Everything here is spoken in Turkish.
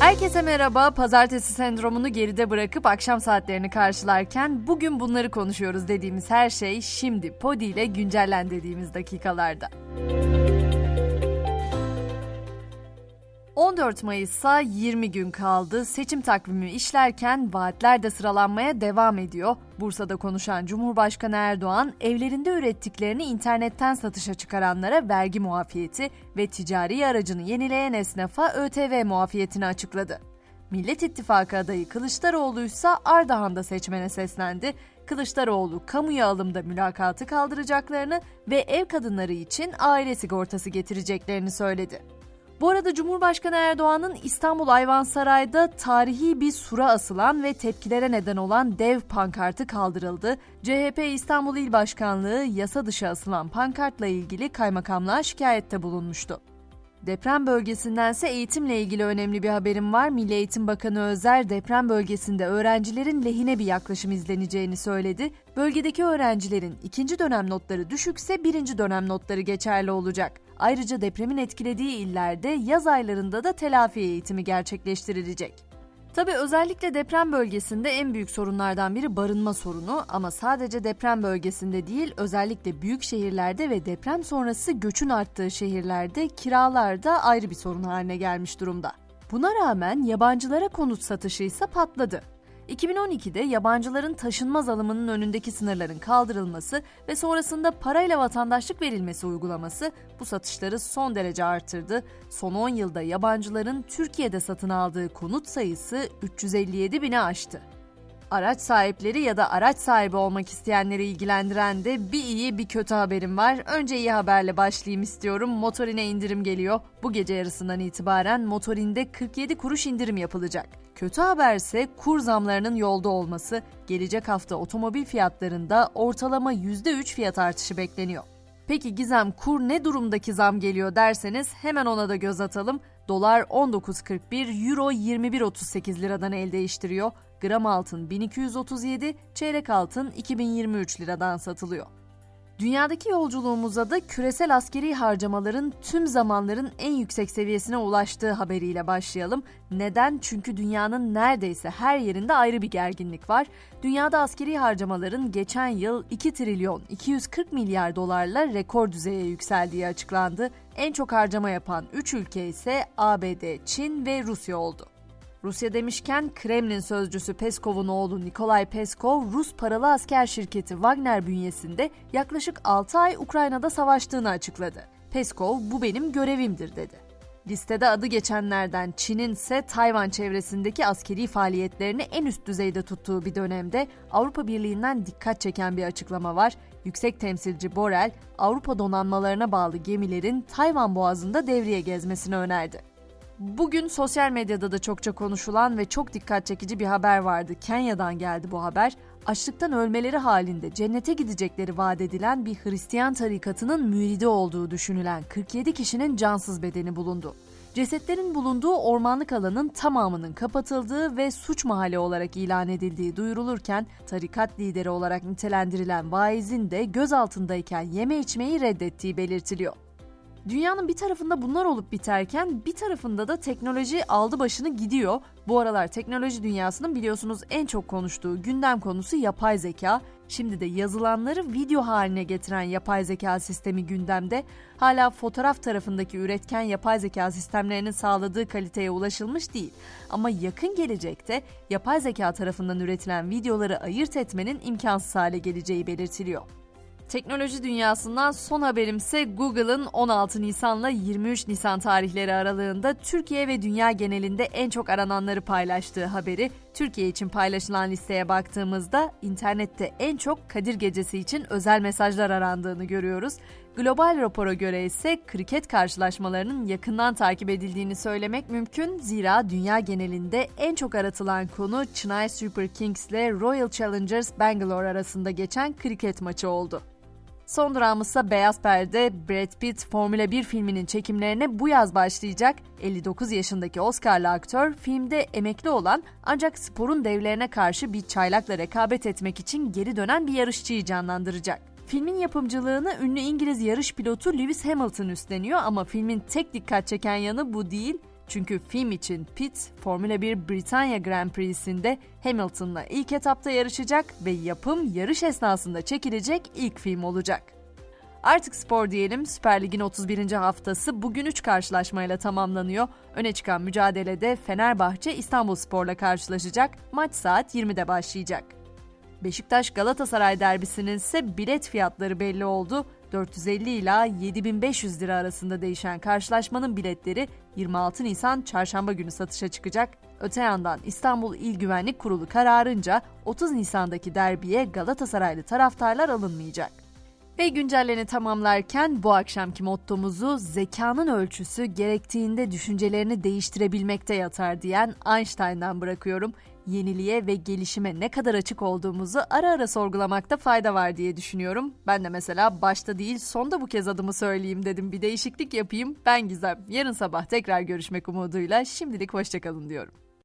Herkese merhaba. Pazartesi sendromunu geride bırakıp akşam saatlerini karşılarken bugün bunları konuşuyoruz dediğimiz her şey şimdi Podi ile güncellen dediğimiz dakikalarda. 14 Mayıs'a 20 gün kaldı. Seçim takvimi işlerken vaatler de sıralanmaya devam ediyor. Bursa'da konuşan Cumhurbaşkanı Erdoğan, evlerinde ürettiklerini internetten satışa çıkaranlara vergi muafiyeti ve ticari aracını yenileyen esnafa ÖTV muafiyetini açıkladı. Millet İttifakı adayı Kılıçdaroğlu ise Ardahan'da seçmene seslendi. Kılıçdaroğlu kamuya alımda mülakatı kaldıracaklarını ve ev kadınları için aile sigortası getireceklerini söyledi. Bu arada Cumhurbaşkanı Erdoğan'ın İstanbul Ayvansaray'da tarihi bir sura asılan ve tepkilere neden olan dev pankartı kaldırıldı. CHP İstanbul İl Başkanlığı yasa dışı asılan pankartla ilgili kaymakamlığa şikayette bulunmuştu. Deprem bölgesindense eğitimle ilgili önemli bir haberim var. Milli Eğitim Bakanı Özer deprem bölgesinde öğrencilerin lehine bir yaklaşım izleneceğini söyledi. Bölgedeki öğrencilerin ikinci dönem notları düşükse birinci dönem notları geçerli olacak. Ayrıca depremin etkilediği illerde yaz aylarında da telafi eğitimi gerçekleştirilecek. Tabi özellikle deprem bölgesinde en büyük sorunlardan biri barınma sorunu ama sadece deprem bölgesinde değil özellikle büyük şehirlerde ve deprem sonrası göçün arttığı şehirlerde kiralar da ayrı bir sorun haline gelmiş durumda. Buna rağmen yabancılara konut satışı ise patladı. 2012'de yabancıların taşınmaz alımının önündeki sınırların kaldırılması ve sonrasında parayla vatandaşlık verilmesi uygulaması bu satışları son derece artırdı. Son 10 yılda yabancıların Türkiye'de satın aldığı konut sayısı 357 bini aştı. Araç sahipleri ya da araç sahibi olmak isteyenleri ilgilendiren de bir iyi bir kötü haberim var. Önce iyi haberle başlayayım istiyorum. Motorine indirim geliyor. Bu gece yarısından itibaren motorinde 47 kuruş indirim yapılacak. Kötü haberse kur zamlarının yolda olması. Gelecek hafta otomobil fiyatlarında ortalama %3 fiyat artışı bekleniyor. Peki Gizem kur ne durumdaki zam geliyor derseniz hemen ona da göz atalım. Dolar 19.41, Euro 21.38 liradan el değiştiriyor. Gram altın 1237, çeyrek altın 2023 liradan satılıyor. Dünyadaki yolculuğumuza da küresel askeri harcamaların tüm zamanların en yüksek seviyesine ulaştığı haberiyle başlayalım. Neden? Çünkü dünyanın neredeyse her yerinde ayrı bir gerginlik var. Dünyada askeri harcamaların geçen yıl 2 trilyon 240 milyar dolarla rekor düzeye yükseldiği açıklandı. En çok harcama yapan 3 ülke ise ABD, Çin ve Rusya oldu. Rusya demişken Kremlin sözcüsü Peskov'un oğlu Nikolay Peskov, Rus paralı asker şirketi Wagner bünyesinde yaklaşık 6 ay Ukrayna'da savaştığını açıkladı. Peskov, bu benim görevimdir dedi. Listede adı geçenlerden Çin'in ise Tayvan çevresindeki askeri faaliyetlerini en üst düzeyde tuttuğu bir dönemde Avrupa Birliği'nden dikkat çeken bir açıklama var. Yüksek temsilci Borrell, Avrupa donanmalarına bağlı gemilerin Tayvan boğazında devriye gezmesini önerdi. Bugün sosyal medyada da çokça konuşulan ve çok dikkat çekici bir haber vardı. Kenya'dan geldi bu haber. Açlıktan ölmeleri halinde cennete gidecekleri vaat edilen bir Hristiyan tarikatının müridi olduğu düşünülen 47 kişinin cansız bedeni bulundu. Cesetlerin bulunduğu ormanlık alanın tamamının kapatıldığı ve suç mahalli olarak ilan edildiği duyurulurken tarikat lideri olarak nitelendirilen vaizin de gözaltındayken yeme içmeyi reddettiği belirtiliyor. Dünyanın bir tarafında bunlar olup biterken bir tarafında da teknoloji aldı başını gidiyor. Bu aralar teknoloji dünyasının biliyorsunuz en çok konuştuğu gündem konusu yapay zeka. Şimdi de yazılanları video haline getiren yapay zeka sistemi gündemde. Hala fotoğraf tarafındaki üretken yapay zeka sistemlerinin sağladığı kaliteye ulaşılmış değil. Ama yakın gelecekte yapay zeka tarafından üretilen videoları ayırt etmenin imkansız hale geleceği belirtiliyor. Teknoloji dünyasından son haberimse Google'ın 16 Nisan'la 23 Nisan tarihleri aralığında Türkiye ve dünya genelinde en çok arananları paylaştığı haberi. Türkiye için paylaşılan listeye baktığımızda internette en çok Kadir Gecesi için özel mesajlar arandığını görüyoruz. Global rapora göre ise kriket karşılaşmalarının yakından takip edildiğini söylemek mümkün. Zira dünya genelinde en çok aratılan konu Chennai Super Kings ile Royal Challengers Bangalore arasında geçen kriket maçı oldu. Son durağımızsa Beyaz Perde, Brad Pitt Formula 1 filminin çekimlerine bu yaz başlayacak. 59 yaşındaki Oscar'lı aktör filmde emekli olan ancak sporun devlerine karşı bir çaylakla rekabet etmek için geri dönen bir yarışçıyı canlandıracak. Filmin yapımcılığını ünlü İngiliz yarış pilotu Lewis Hamilton üstleniyor ama filmin tek dikkat çeken yanı bu değil. Çünkü film için Pitt, Formula 1 Britanya Grand Prix'sinde Hamilton'la ilk etapta yarışacak ve yapım yarış esnasında çekilecek ilk film olacak. Artık spor diyelim Süper Lig'in 31. haftası bugün 3 karşılaşmayla tamamlanıyor. Öne çıkan mücadelede Fenerbahçe İstanbul Spor'la karşılaşacak. Maç saat 20'de başlayacak. Beşiktaş Galatasaray derbisinin ise bilet fiyatları belli oldu. 450 ila 7500 lira arasında değişen karşılaşmanın biletleri 26 Nisan çarşamba günü satışa çıkacak. Öte yandan İstanbul İl Güvenlik Kurulu kararınca 30 Nisan'daki derbiye Galatasaraylı taraftarlar alınmayacak. Ve güncelleni tamamlarken bu akşamki mottomuzu zekanın ölçüsü gerektiğinde düşüncelerini değiştirebilmekte yatar diyen Einstein'dan bırakıyorum. Yeniliğe ve gelişime ne kadar açık olduğumuzu ara ara sorgulamakta fayda var diye düşünüyorum. Ben de mesela başta değil sonda bu kez adımı söyleyeyim dedim bir değişiklik yapayım. Ben Gizem. Yarın sabah tekrar görüşmek umuduyla şimdilik hoşçakalın diyorum.